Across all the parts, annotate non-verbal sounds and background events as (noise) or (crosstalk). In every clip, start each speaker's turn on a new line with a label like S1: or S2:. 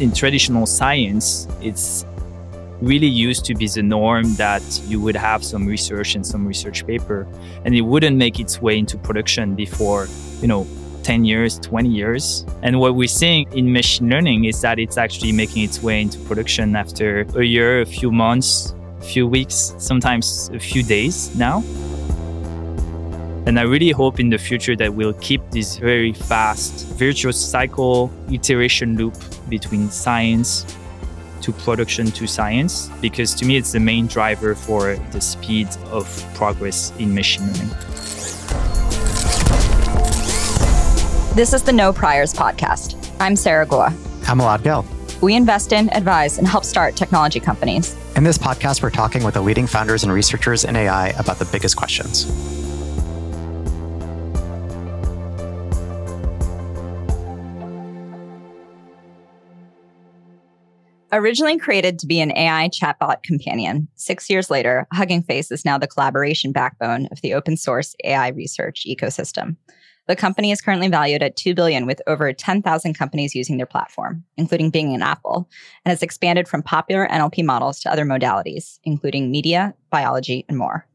S1: In traditional science, it's really used to be the norm that you would have some research and some research paper and it wouldn't make its way into production before, you know, 10 years, 20 years. And what we're seeing in machine learning is that it's actually making its way into production after a year, a few months, a few weeks, sometimes a few days now. And I really hope in the future that we'll keep this very fast virtuous cycle iteration loop between science to production to science, because to me, it's the main driver for the speed of progress in machine learning.
S2: This is the No Priors podcast. I'm Sarah Guo.
S3: I'm Elad Gil.
S2: We invest in, advise, and help start technology companies.
S3: In this podcast, we're talking with the leading founders and researchers in AI about the biggest questions.
S2: Originally created to be an AI chatbot companion, six years later, Hugging Face is now the collaboration backbone of the open source AI research ecosystem. The company is currently valued at 2 billion with over 10,000 companies using their platform, including Bing and Apple, and has expanded from popular NLP models to other modalities, including media, biology, and more.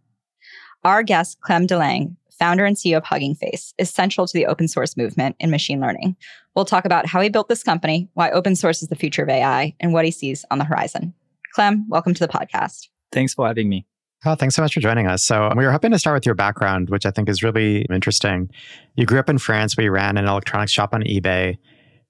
S2: Our guest, Clem Delangue, founder and CEO of Hugging Face, is central to the open source movement in machine learning. We'll talk about how he built this company, why open source is the future of AI, and what he sees on the horizon. Clem, welcome to the podcast.
S1: Thanks for having me.
S3: Oh, thanks so much for joining us. So, we were hoping to start with your background, which I think is really interesting. You grew up in France where you ran an electronics shop on eBay,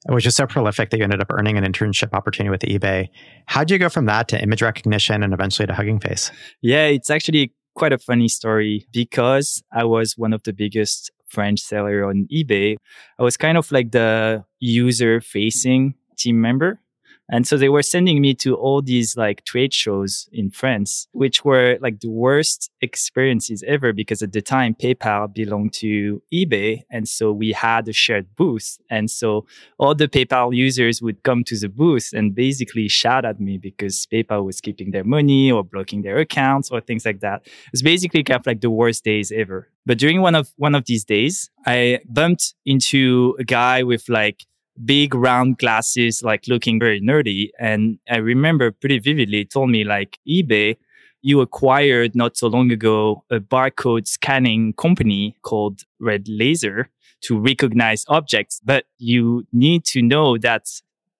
S3: which is so prolific that you ended up earning an internship opportunity with eBay. How'd you go from that to image recognition and eventually to Hugging Face?
S1: Yeah, it's actually quite a funny story because I was one of the biggest French seller on eBay. I was kind of like the user facing team member. And so they were sending me to all these like trade shows in France, which were like the worst experiences ever because at the time PayPal belonged to eBay. And so we had a shared booth. And so all the PayPal users would come to the booth and basically shout at me because PayPal was keeping their money or blocking their accounts or things like that. It was basically kind of like the worst days ever. But during one of one of these days, I bumped into a guy with like big round glasses, like looking very nerdy. And I remember pretty vividly, told me like eBay, you acquired not so long ago a barcode scanning company called Red Laser to recognize objects, but you need to know that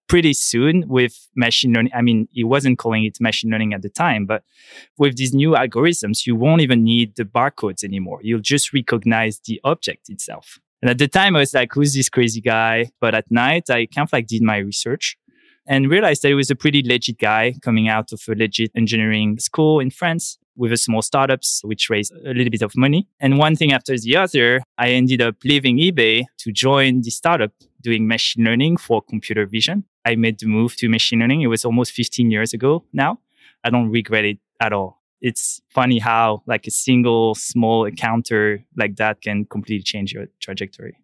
S1: pretty soon with machine learning. I mean, he wasn't calling it machine learning at the time, but with these new algorithms, you won't even need the barcodes anymore. You'll just recognize the object itself. And at the time, I was like, who's this crazy guy? But at night, I kind of like did my research and realized that he was a pretty legit guy coming out of a legit engineering school in France with a small startups, which raised a little bit of money. And one thing after the other, I ended up leaving eBay to join the startup doing machine learning for computer vision. I made the move to machine learning. It was almost 15 years ago now. I don't regret it at all it's funny how like a single small encounter like that can completely change your trajectory.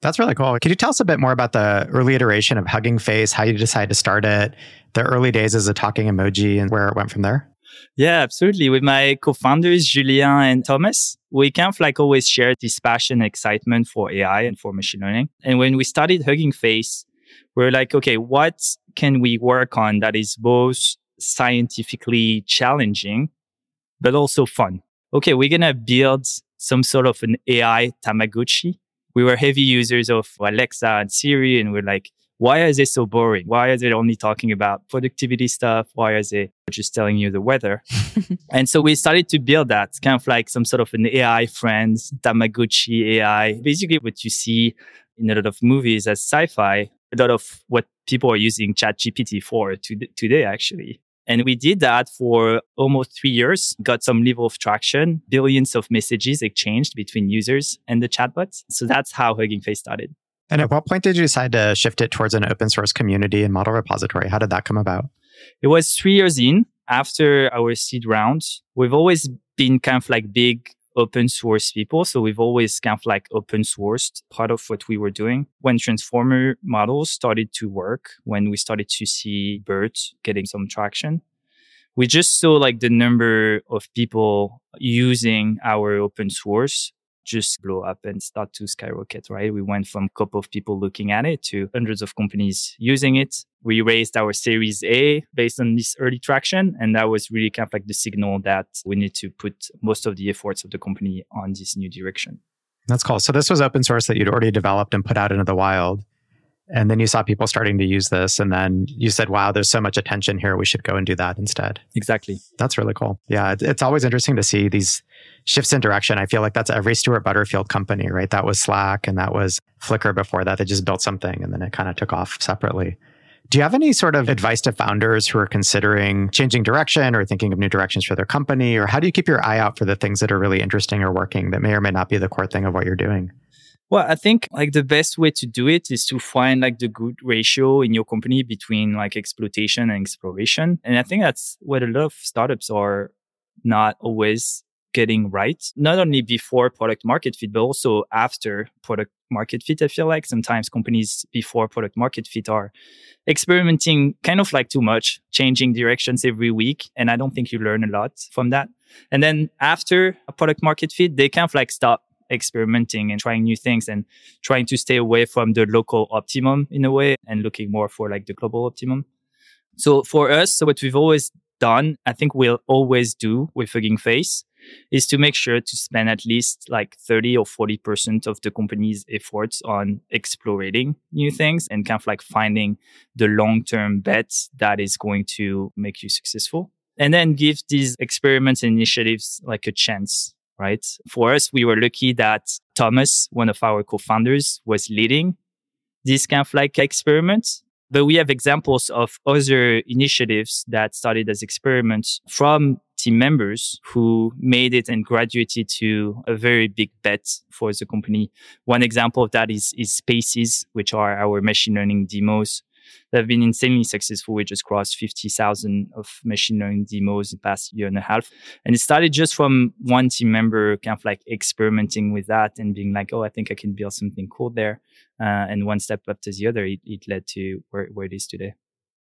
S3: That's really cool. Could you tell us a bit more about the early iteration of Hugging Face, how you decided to start it, the early days as a talking emoji, and where it went from there?
S1: Yeah, absolutely. With my co-founders, Julien and Thomas, we kind of like always shared this passion and excitement for AI and for machine learning. And when we started Hugging Face, we we're like, okay, what can we work on that is both scientifically challenging but also fun. Okay, we're going to build some sort of an AI Tamagotchi. We were heavy users of Alexa and Siri, and we're like, why is it so boring? Why is it only talking about productivity stuff? Why is it just telling you the weather? (laughs) and so we started to build that kind of like some sort of an AI friend, Tamagotchi AI. Basically, what you see in a lot of movies as sci-fi, a lot of what people are using ChatGPT for today, actually. And we did that for almost three years, got some level of traction, billions of messages exchanged between users and the chatbots. So that's how Hugging Face started.
S3: And at what point did you decide to shift it towards an open source community and model repository? How did that come about?
S1: It was three years in after our seed round. We've always been kind of like big open source people. So we've always kind of like open sourced part of what we were doing. When transformer models started to work, when we started to see BERT getting some traction, we just saw like the number of people using our open source just blow up and start to skyrocket, right? We went from a couple of people looking at it to hundreds of companies using it. We raised our series A based on this early traction. And that was really kind of like the signal that we need to put most of the efforts of the company on this new direction.
S3: That's cool. So this was open source that you'd already developed and put out into the wild. And then you saw people starting to use this. And then you said, wow, there's so much attention here. We should go and do that instead.
S1: Exactly.
S3: That's really cool. Yeah. It's always interesting to see these shifts in direction. I feel like that's every Stuart Butterfield company, right? That was Slack and that was Flickr before that. They just built something and then it kind of took off separately. Do you have any sort of advice to founders who are considering changing direction or thinking of new directions for their company? Or how do you keep your eye out for the things that are really interesting or working that may or may not be the core thing of what you're doing?
S1: Well, I think like the best way to do it is to find like the good ratio in your company between like exploitation and exploration. And I think that's what a lot of startups are not always getting right, not only before product market fit, but also after product market fit. I feel like sometimes companies before product market fit are experimenting kind of like too much, changing directions every week. And I don't think you learn a lot from that. And then after a product market fit, they kind of like stop experimenting and trying new things and trying to stay away from the local optimum in a way and looking more for like the global optimum. So for us, so what we've always done, I think we'll always do with Hugging Face is to make sure to spend at least like 30 or 40% of the company's efforts on exploring new things and kind of like finding the long-term bets that is going to make you successful. And then give these experiments and initiatives like a chance right? For us, we were lucky that Thomas, one of our co-founders, was leading this kind of like experiment. But we have examples of other initiatives that started as experiments from team members who made it and graduated to a very big bet for the company. One example of that is, is Spaces, which are our machine learning demos they've been insanely successful. We just crossed 50,000 of machine learning demos in the past year and a half. And it started just from one team member kind of like experimenting with that and being like, oh, I think I can build something cool there. Uh, and one step up to the other, it, it led to where, where it is today.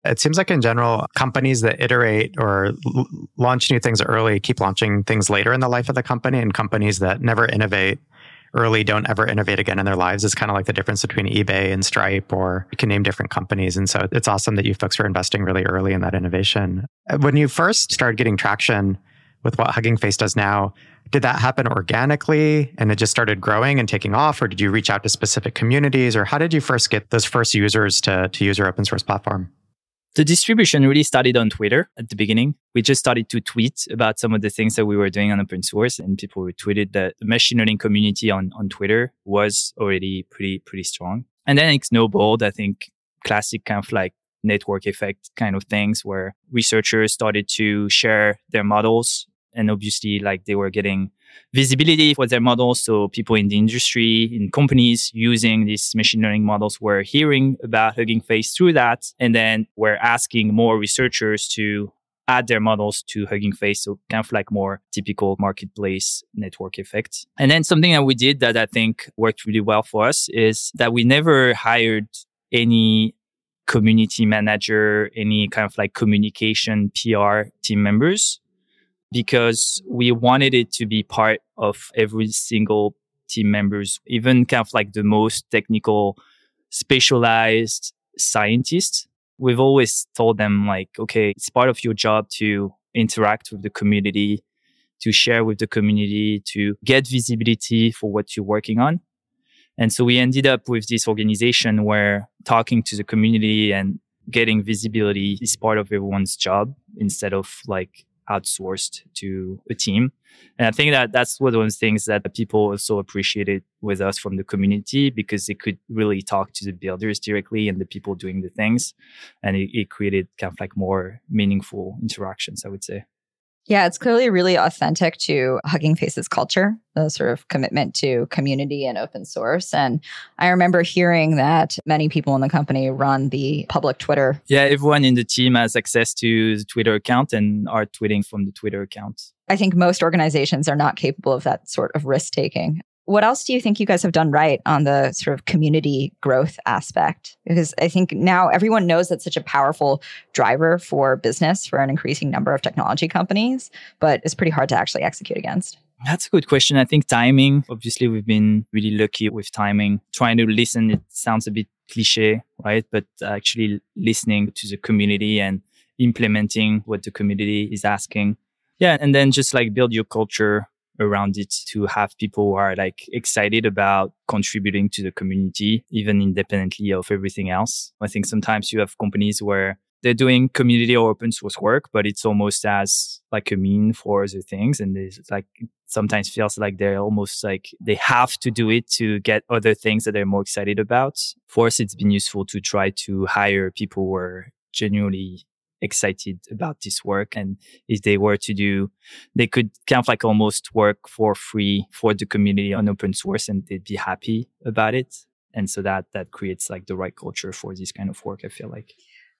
S3: It seems like in general, companies that iterate or l- launch new things early keep launching things later in the life of the company, and companies that never innovate early don't ever innovate again in their lives is kind of like the difference between eBay and Stripe, or you can name different companies. And so it's awesome that you folks were investing really early in that innovation. Uh, when you first started getting traction with what Hugging Face does now, did that happen organically and it just started growing and taking off, or did you reach out to specific communities, or how did you first get those first users to, to use your open source platform?
S1: The distribution really started on Twitter at the beginning. We just started to tweet about some of the things that we were doing on open source and people retweeted that the machine learning community on, on Twitter was already pretty, pretty strong. And then it snowballed, I think classic kind of like network effect kind of things where researchers started to share their models and obviously like they were getting visibility for their models. So people in the industry in companies using these machine learning models were hearing about hugging face through that and then we're asking more researchers to add their models to hugging face. So kind of like more typical marketplace network effect. and then something that we did that i think worked really well for us is that we never hired any community manager any kind of like communication pr team members because we wanted it to be part of every single team members, even kind of like the most technical, specialized scientists. We've always told them like, okay, it's part of your job to interact with the community, to share with the community, to get visibility for what you're working on. And so we ended up with this organization where talking to the community and getting visibility is part of everyone's job instead of like outsourced to a team. And I think that that's one of those things that the people also appreciated with us from the community because they could really talk to the builders directly and the people doing the things. And it, it created kind of like more meaningful interactions, I would say.
S2: Yeah, it's clearly really authentic to Hugging Faces culture, the sort of commitment to community and open source. And I remember hearing that many people in the company run the public Twitter.
S1: Yeah, everyone in the team has access to the Twitter account and are tweeting from the Twitter account.
S2: I think most organizations are not capable of that sort of risk taking. What else do you think you guys have done right on the sort of community growth aspect? Because I think now everyone knows that's such a powerful driver for business for an increasing number of technology companies, but it's pretty hard to actually execute against.
S1: That's a good question. I think timing, obviously, we've been really lucky with timing. Trying to listen, it sounds a bit cliche, right? But actually listening to the community and implementing what the community is asking. Yeah. And then just like build your culture around it to have people who are like excited about contributing to the community, even independently of everything else. I think sometimes you have companies where they're doing community or open source work, but it's almost as like a mean for other things. And it's like sometimes feels like they're almost like they have to do it to get other things that they're more excited about. For us, it's been useful to try to hire people who are genuinely excited about this work. And if they were to do, they could kind of like almost work for free for the community on open source and they'd be happy about it. And so that, that creates like the right culture for this kind of work, I feel like.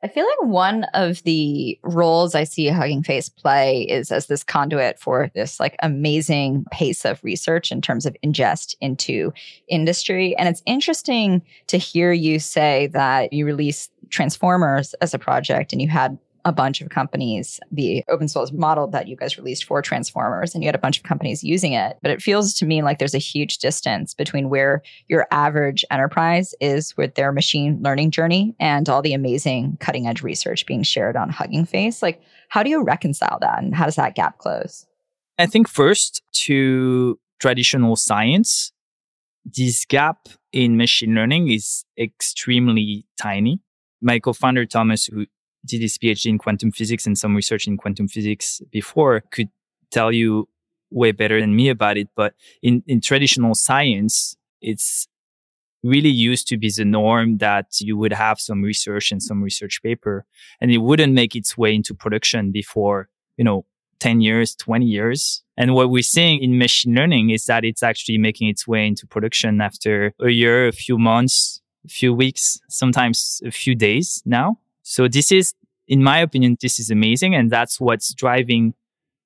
S2: I feel like one of the roles I see Hugging Face play is as this conduit for this like amazing pace of research in terms of ingest into industry. And it's interesting to hear you say that you released Transformers as a project and you had a bunch of companies, the open source model that you guys released for Transformers, and you had a bunch of companies using it. But it feels to me like there's a huge distance between where your average enterprise is with their machine learning journey and all the amazing cutting edge research being shared on Hugging Face. Like, how do you reconcile that and how does that gap close?
S1: I think first to traditional science, this gap in machine learning is extremely tiny. My co-founder Thomas, who did his PhD in quantum physics and some research in quantum physics before could tell you way better than me about it. But in, in traditional science, it's really used to be the norm that you would have some research and some research paper and it wouldn't make its way into production before, you know, 10 years, 20 years. And what we're seeing in machine learning is that it's actually making its way into production after a year, a few months, a few weeks, sometimes a few days now. So this is, in my opinion, this is amazing. And that's what's driving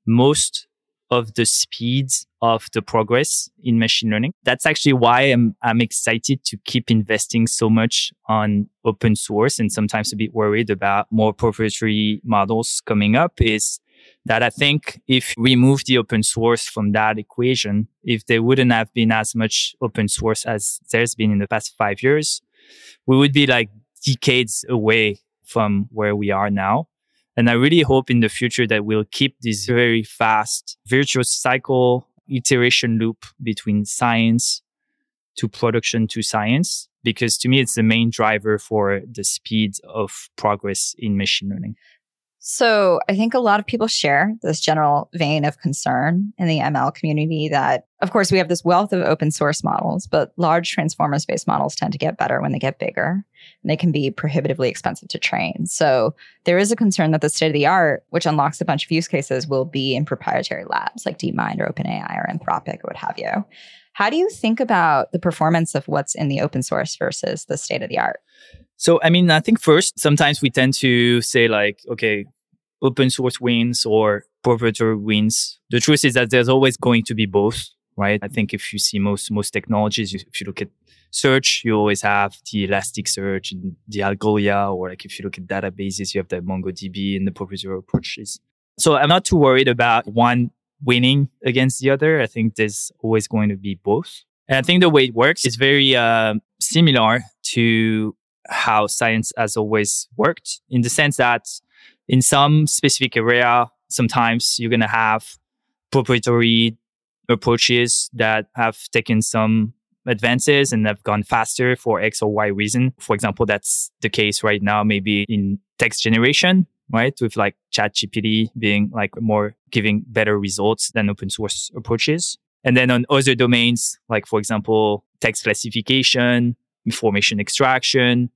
S1: most of the speed of the progress in machine learning. That's actually why I'm, I'm excited to keep investing so much on open source and sometimes a bit worried about more proprietary models coming up is that I think if we remove the open source from that equation, if there wouldn't have been as much open source as there's been in the past five years, we would be like decades away from where we are now. And I really hope in the future that we'll keep this very fast virtuous cycle iteration loop between science to production to science, because to me, it's the main driver for the speed of progress in machine learning.
S2: So I think a lot of people share this general vein of concern in the ML community that, of course, we have this wealth of open source models, but large transformer based models tend to get better when they get bigger and they can be prohibitively expensive to train. So there is a concern that the state of the art, which unlocks a bunch of use cases, will be in proprietary labs like DeepMind or OpenAI or Anthropic or what have you. How do you think about the performance of what's in the open source versus the state of the art?
S1: So, I mean, I think first, sometimes we tend to say, like, okay, open source wins or proprietary wins. The truth is that there's always going to be both, right? I think if you see most most technologies, if you look at search, you always have the Elasticsearch and the Algolia, or like if you look at databases, you have the MongoDB and the proprietary approaches. So I'm not too worried about one winning against the other. I think there's always going to be both. And I think the way it works is very uh, similar to how science has always worked in the sense that in some specific area, sometimes you're going to have proprietary approaches that have taken some advances and have gone faster for X or Y reason. For example, that's the case right now, maybe in text generation, right? With like ChatGPT being like more giving better results than open source approaches. And then on other domains, like for example, text classification, information extraction,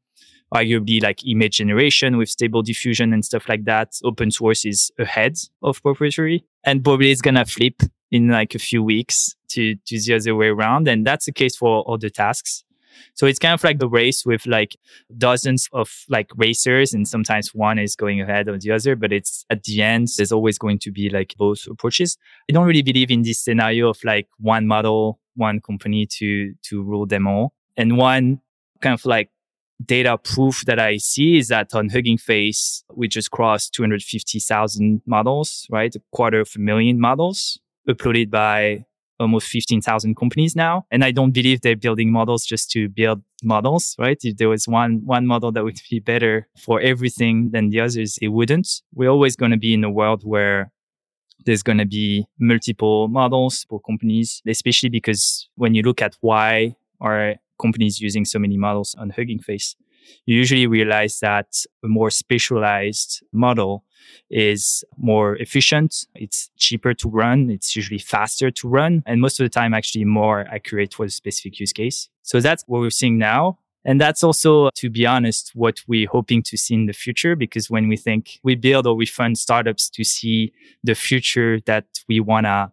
S1: arguably like image generation with stable diffusion and stuff like that. Open source is ahead of proprietary and probably it's going to flip in like a few weeks to, to the other way around. And that's the case for all the tasks. So it's kind of like the race with like dozens of like racers and sometimes one is going ahead of the other, but it's at the end, there's always going to be like both approaches. I don't really believe in this scenario of like one model, one company to, to rule them all. And one kind of like data proof that I see is that on Hugging Face, we just crossed 250,000 models, right? A quarter of a million models uploaded by almost 15,000 companies now. And I don't believe they're building models just to build models, right? If there was one, one model that would be better for everything than the others, it wouldn't. We're always going to be in a world where there's going to be multiple models for companies, especially because when you look at why are companies using so many models on Hugging Face, you usually realize that a more specialized model is more efficient. It's cheaper to run. It's usually faster to run and most of the time actually more accurate for the specific use case. So that's what we're seeing now. And that's also, to be honest, what we're hoping to see in the future. Because when we think we build or we fund startups to see the future that we wanna,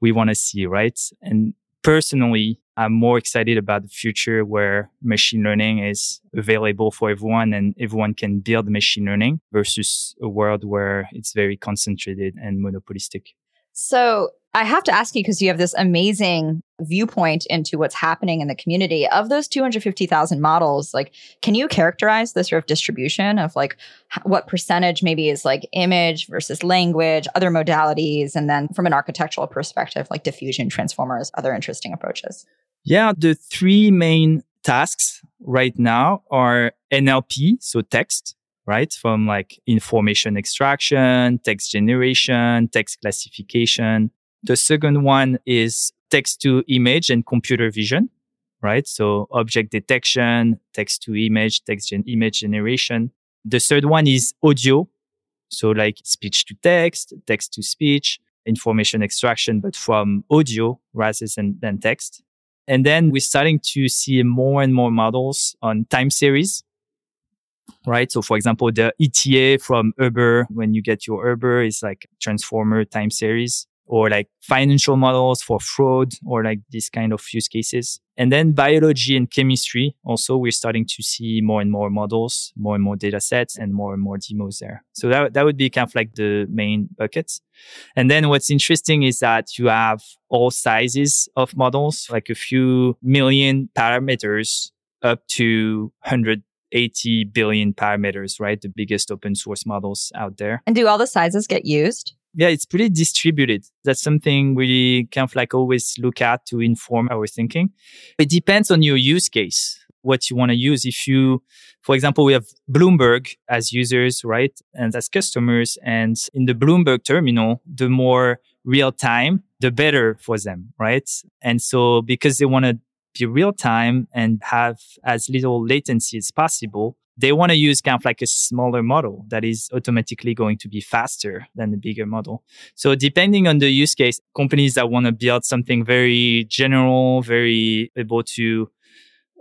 S1: we wanna see, right? And personally, I'm more excited about the future where machine learning is available for everyone and everyone can build machine learning versus a world where it's very concentrated and monopolistic.
S2: So I have to ask you because you have this amazing viewpoint into what's happening in the community. Of those 250,000 models, like, can you characterize the sort of distribution of like what percentage maybe is like image versus language, other modalities, and then from an architectural perspective, like diffusion, transformers, other interesting approaches?
S1: Yeah, the three main tasks right now are NLP, so text, right? From like information extraction, text generation, text classification. The second one is text to image and computer vision, right? So object detection, text to image, text gen- image generation. The third one is audio. So like speech to text, text to speech, information extraction, but from audio rather than, than text. And then we're starting to see more and more models on time series right? So for example, the ETA from Uber, when you get your Uber is like transformer time series or like financial models for fraud or like this kind of use cases. And then biology and chemistry. Also, we're starting to see more and more models, more and more data sets and more and more demos there. So that, that would be kind of like the main buckets. And then what's interesting is that you have all sizes of models, like a few million parameters up to 100 80 billion parameters, right? The biggest open source models out there.
S2: And do all the sizes get used?
S1: Yeah, it's pretty distributed. That's something we kind of like always look at to inform our thinking. It depends on your use case, what you want to use. If you, for example, we have Bloomberg as users, right? And as customers. And in the Bloomberg terminal, the more real time, the better for them, right? And so because they want to be real time and have as little latency as possible, they want to use kind of like a smaller model that is automatically going to be faster than the bigger model. So depending on the use case, companies that want to build something very general, very able to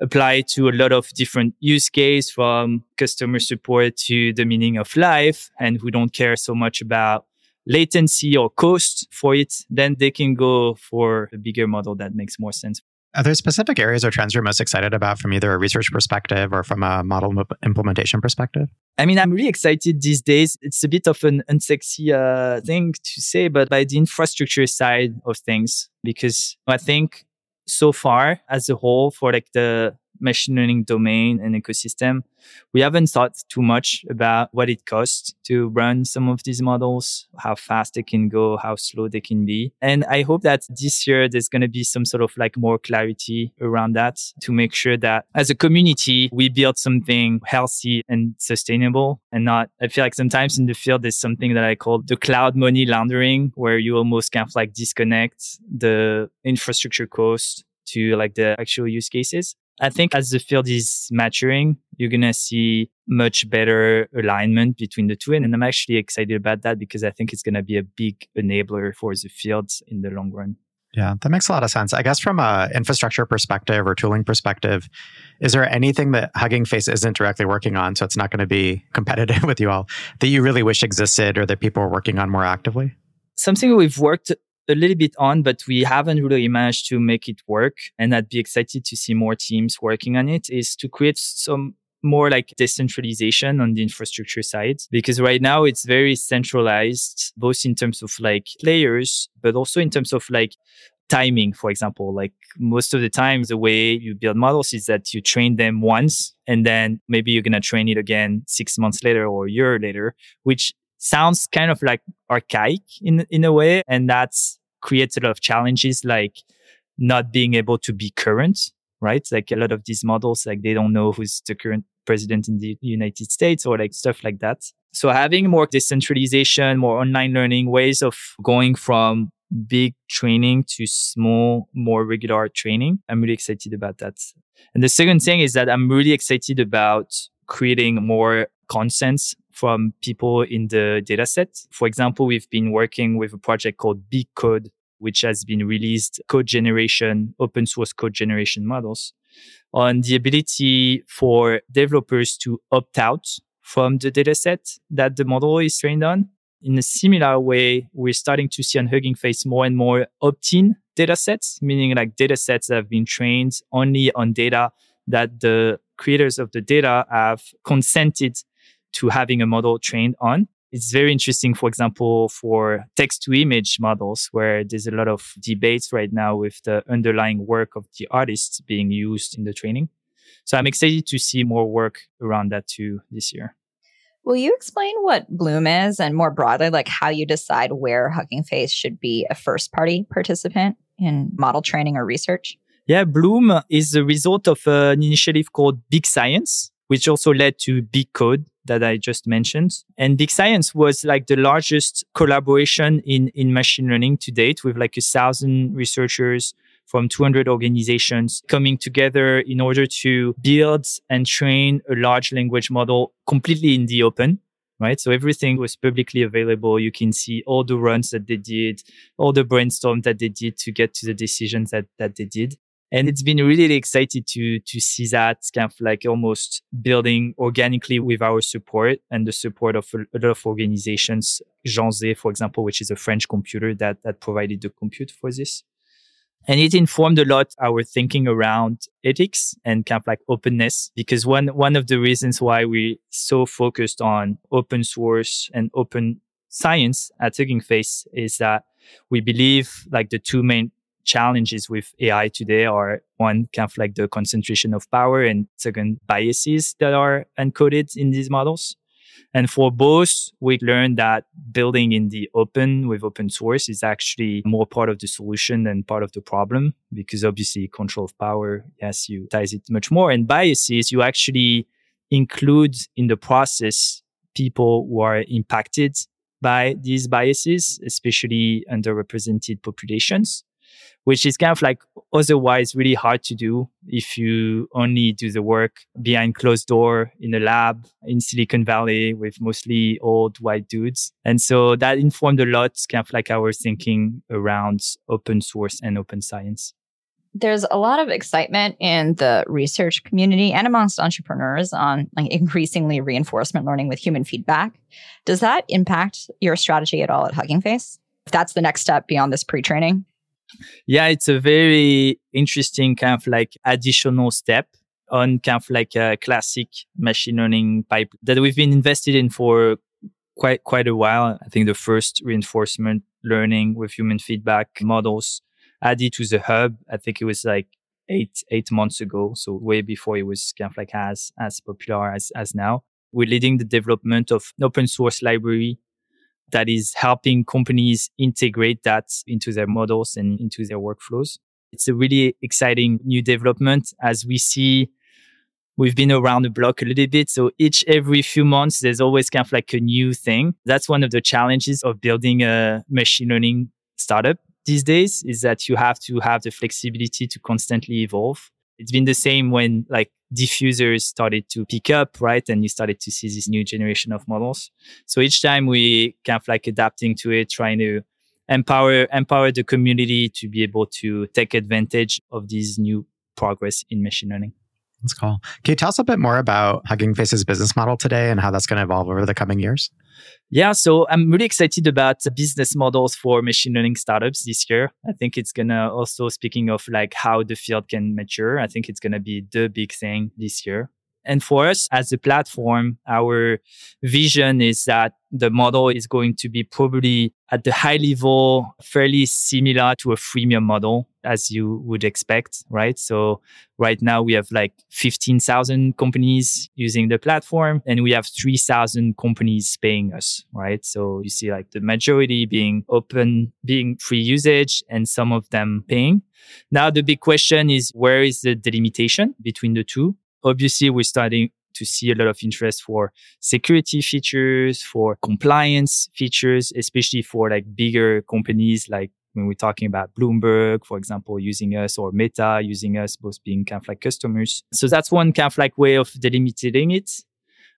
S1: apply to a lot of different use case from customer support to the meaning of life and who don't care so much about latency or cost for it, then they can go for a bigger model that makes more sense.
S3: Are there specific areas or trends you're most excited about from either a research perspective or from a model implementation perspective?
S1: I mean, I'm really excited these days. It's a bit of an unsexy uh, thing to say, but by the infrastructure side of things, because I think so far as a whole for like the machine learning domain and ecosystem, we haven't thought too much about what it costs to run some of these models, how fast they can go, how slow they can be. And I hope that this year there's going to be some sort of like more clarity around that to make sure that as a community, we build something healthy and sustainable and not, I feel like sometimes in the field, there's something that I call the cloud money laundering, where you almost kind of like disconnect the infrastructure cost to like the actual use cases. I think as the field is maturing, you're going to see much better alignment between the two. And I'm actually excited about that because I think it's going to be a big enabler for the field in the long run.
S3: Yeah, that makes a lot of sense. I guess from a infrastructure perspective or tooling perspective, is there anything that Hugging Face isn't directly working on, so it's not going to be (laughs) competitive with you all, that you really wish existed or that people are working on more actively?
S1: Something we've worked a little bit on, but we haven't really managed to make it work. And I'd be excited to see more teams working on it is to create some more like decentralization on the infrastructure side because right now it's very centralized both in terms of like players but also in terms of like timing for example like most of the time the way you build models is that you train them once and then maybe you're going to train it again 6 months later or a year later which sounds kind of like archaic in in a way and that's creates a lot of challenges like not being able to be current, right? Like a lot of these models, like they don't know who's the current president in the United States or like stuff like that. So having more decentralization, more online learning, ways of going from big training to small, more regular training. I'm really excited about that. And the second thing is that I'm really excited about creating more consents from people in the dataset. For example, we've been working with a project called Big Code, which has been released code generation, open source code generation models on the ability for developers to opt out from the dataset that the model is trained on. In a similar way, we're starting to see on Hugging Face more and more opt-in datasets, meaning like datasets that have been trained only on data that the creators of the data have consented to having a model trained on. It's very interesting, for example, for text to image models, where there's a lot of debates right now with the underlying work of the artists being used in the training. So I'm excited to see more work around that too this year.
S2: Will you explain what Bloom is and more broadly, like how you decide where Hugging Face should be a first party participant in model training or research?
S1: Yeah, Bloom is the result of an initiative called Big Science, which also led to Big Code that I just mentioned. And Big Science was like the largest collaboration in, in machine learning to date with like a thousand researchers from 200 organizations coming together in order to build and train a large language model completely in the open. Right. So everything was publicly available. You can see all the runs that they did, all the brainstorm that they did to get to the decisions that, that they did. And it's been really excited to, to see that kind of like almost building organically with our support and the support of a, lot of organizations. Jean Zay, for example, which is a French computer that, that provided the compute for this. And it informed a lot our thinking around ethics and kind of like openness, because one, one of the reasons why we're so focused on open source and open science at Hugging Face is that we believe like the two main challenges with AI today are one, kind of like the concentration of power and second, biases that are encoded in these models. And for both, we learned that building in the open with open source is actually more part of the solution than part of the problem because obviously control of power, yes, you ties it much more. And biases, you actually include in the process people who are impacted by these biases, especially underrepresented populations which is kind of like otherwise really hard to do if you only do the work behind closed door in a lab in Silicon Valley with mostly old white dudes. And so that informed a lot kind of like our thinking around open source and open science.
S2: There's a lot of excitement in the research community and amongst entrepreneurs on like increasingly reinforcement learning with human feedback. Does that impact your strategy at all at Hugging Face? If that's the next step beyond this pre-training?
S1: Yeah, it's a very interesting kind of like additional step on kind of like a classic machine learning pipe that we've been invested in for quite quite a while. I think the first reinforcement learning with human feedback models added to the hub. I think it was like eight eight months ago, so way before it was kind of like as as popular as as now. We're leading the development of an open source library that is helping companies integrate that into their models and into their workflows. It's a really exciting new development as we see we've been around the block a little bit. So each every few months, there's always kind of like a new thing. That's one of the challenges of building a machine learning startup these days is that you have to have the flexibility to constantly evolve. It's been the same when like diffusers started to pick up, right? And you started to see this new generation of models. So each time we kind of like adapting to it, trying to empower, empower the community to be able to take advantage of these new progress in machine learning.
S3: That's cool. Can you tell us a bit more about Hugging Face's business model today and how that's going to evolve over the coming years?
S1: Yeah, so I'm really excited about the business models for machine learning startups this year. I think it's to also, speaking of like how the field can mature, I think it's to be the big thing this year. And for us as a platform, our vision is that the model is going to be probably at the high level, fairly similar to a freemium model as you would expect, right? So right now we have like 15,000 companies using the platform and we have 3,000 companies paying us, right? So you see like the majority being open, being free usage and some of them paying. Now the big question is where is the delimitation between the two? Obviously we're starting to see a lot of interest for security features, for compliance features, especially for like bigger companies like when we're talking about Bloomberg, for example, using us or Meta using us, both being kind of like customers. So that's one kind of like way of delimiting it.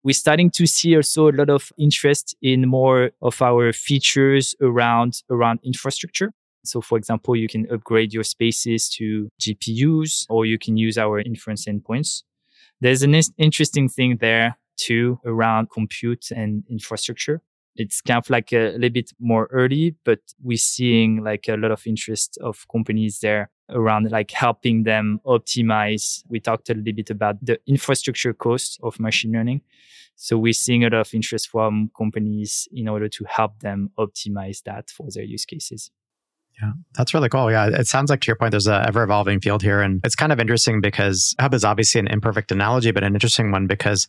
S1: We're starting to see also a lot of interest in more of our features around, around infrastructure. So for example, you can upgrade your spaces to GPUs or you can use our inference endpoints. There's an interesting thing there too around compute and infrastructure. It's kind of like a, little bit more early, but we're seeing like a lot of interest of companies there around like helping them optimize. We talked a little bit about the infrastructure cost of machine learning. So we're seeing a lot of interest from companies in order to help them optimize that for their use cases.
S3: Yeah, that's really cool. Yeah, it sounds like to your point, there's an ever evolving field here. And it's kind of interesting because Hub is obviously an imperfect analogy, but an interesting one because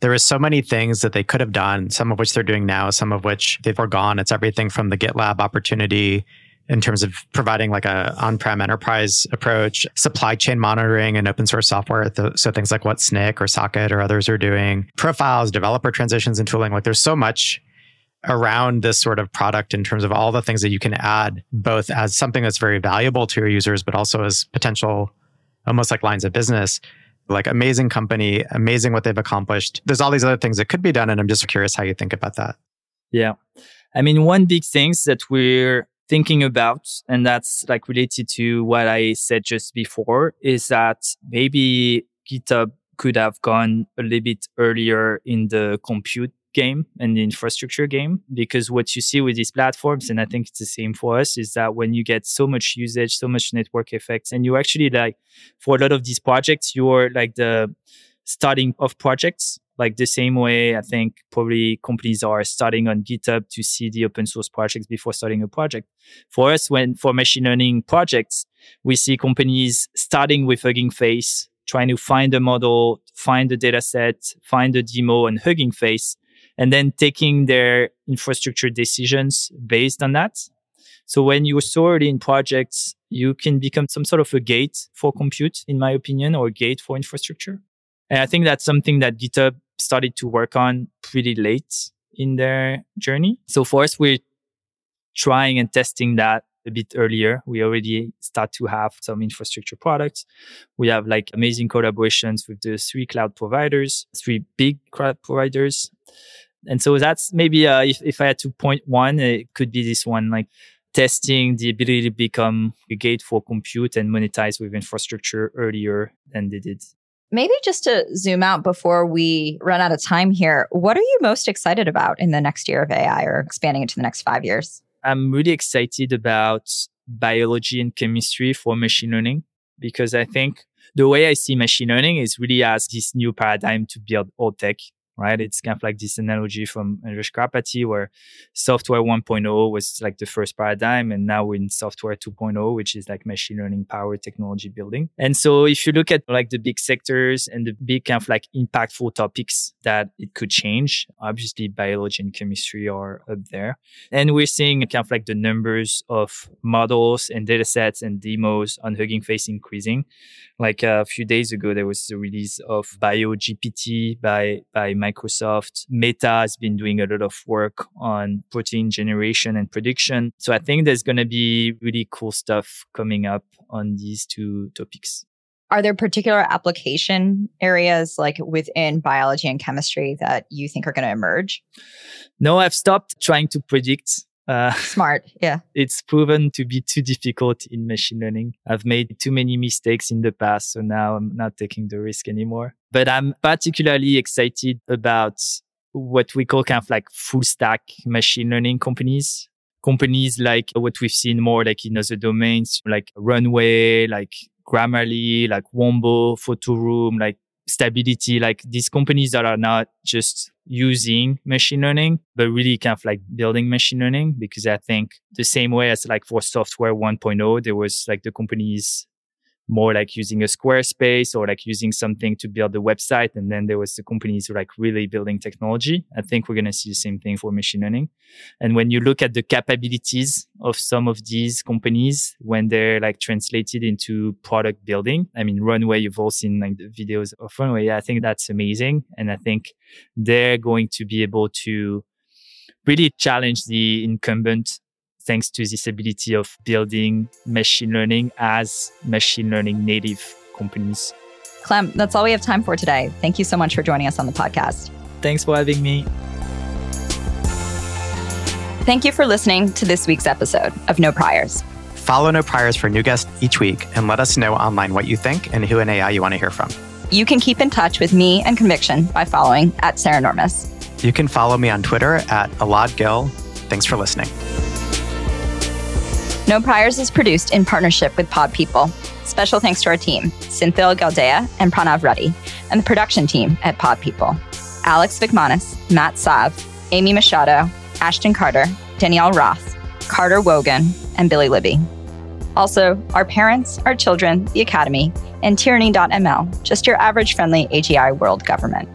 S3: there is so many things that they could have done, some of which they're doing now, some of which they've foregone. It's everything from the GitLab opportunity in terms of providing like a on-prem enterprise approach, supply chain monitoring and open source software. So things like what Snyk or Socket or others are doing, profiles, developer transitions and tooling. Like there's so much around this sort of product in terms of all the things that you can add, both as something that's very valuable to your users, but also as potential, almost like lines of business. Like amazing company, amazing what they've accomplished. There's all these other things that could be done. And I'm just curious how you think about that.
S1: Yeah. I mean, one big thing that we're thinking about, and that's like related to what I said just before, is that maybe GitHub could have gone a little bit earlier in the compute game and the infrastructure game because what you see with these platforms and i think it's the same for us is that when you get so much usage so much network effects and you actually like for a lot of these projects you're like the starting of projects like the same way i think probably companies are starting on github to see the open source projects before starting a project. For us when for machine learning projects we see companies starting with hugging face trying to find a model, find the data set, find the demo and hugging face, and then taking their infrastructure decisions based on that. So when you're so early in projects, you can become some sort of a gate for compute, in my opinion, or gate for infrastructure. And I think that's something that GitHub started to work on pretty late in their journey. So for us, we're trying and testing that a bit earlier. We already start to have some infrastructure products. We have like amazing collaborations with the three cloud providers, three big cloud providers and so that's maybe uh, if, if I had to point one, it could be this one, like testing the ability to become a gate for compute and monetize with infrastructure earlier than they did.
S2: Maybe just to zoom out before we run out of time here, what are you most excited about in the next year of AI or expanding into the next five years?
S1: I'm really excited about biology and chemistry for machine learning because I think the way I see machine learning is really as this new paradigm to build all tech right? It's kind of like this analogy from Andrej Karpathy where software 1.0 was like the first paradigm. And now we're in software 2.0, which is like machine learning power technology building. And so if you look at like the big sectors and the big kind of like impactful topics that it could change, obviously biology and chemistry are up there. And we're seeing kind of like the numbers of models and data sets and demos on Hugging Face increasing. Like a few days ago, there was the release of BioGPT by, by Microsoft. Meta has been doing a lot of work on protein generation and prediction. So I think there's going to be really cool stuff coming up on these two topics.
S2: Are there particular application areas like within biology and chemistry that you think are going to emerge?
S1: No, I've stopped trying to predict
S2: uh, (laughs) Smart, yeah.
S1: It's proven to be too difficult in machine learning. I've made too many mistakes in the past, so now I'm not taking the risk anymore. But I'm particularly excited about what we call kind of like full stack machine learning companies. Companies like what we've seen more like in other domains, like Runway, like Grammarly, like Wombo, Photoroom, like stability, like these companies that are not just using machine learning, but really kind of like building machine learning. Because I think the same way as like for software 1.0, there was like the companies more like using a Squarespace or like using something to build the website. And then there was the companies like really building technology. I think we're going to see the same thing for machine learning. And when you look at the capabilities of some of these companies, when they're like translated into product building, I mean, Runway, you've all seen like the videos of Runway. I think that's amazing. And I think they're going to be able to really challenge the incumbent thanks to this ability of building machine learning as machine learning native companies.
S2: Clem, that's all we have time for today. Thank you so much for joining us on the podcast.
S1: Thanks for having me.
S2: Thank you for listening to this week's episode of No Priors.
S3: Follow No Priors for new guests each week and let us know online what you think and who in AI you want to hear from.
S2: You can keep in touch with me and Conviction by following at Saranormous.
S3: You can follow me on Twitter at Elad Gil. Thanks for listening.
S2: No Priors is produced in partnership with Pod People. Special thanks to our team, Cynthia Galdea and Pranav Reddy, and the production team at Pod People. Alex Vikmanis, Matt Sav, Amy Machado, Ashton Carter, Danielle Roth, Carter Wogan, and Billy Libby. Also, our parents, our children, the Academy, and tyranny.ml, just your average friendly AGI world government.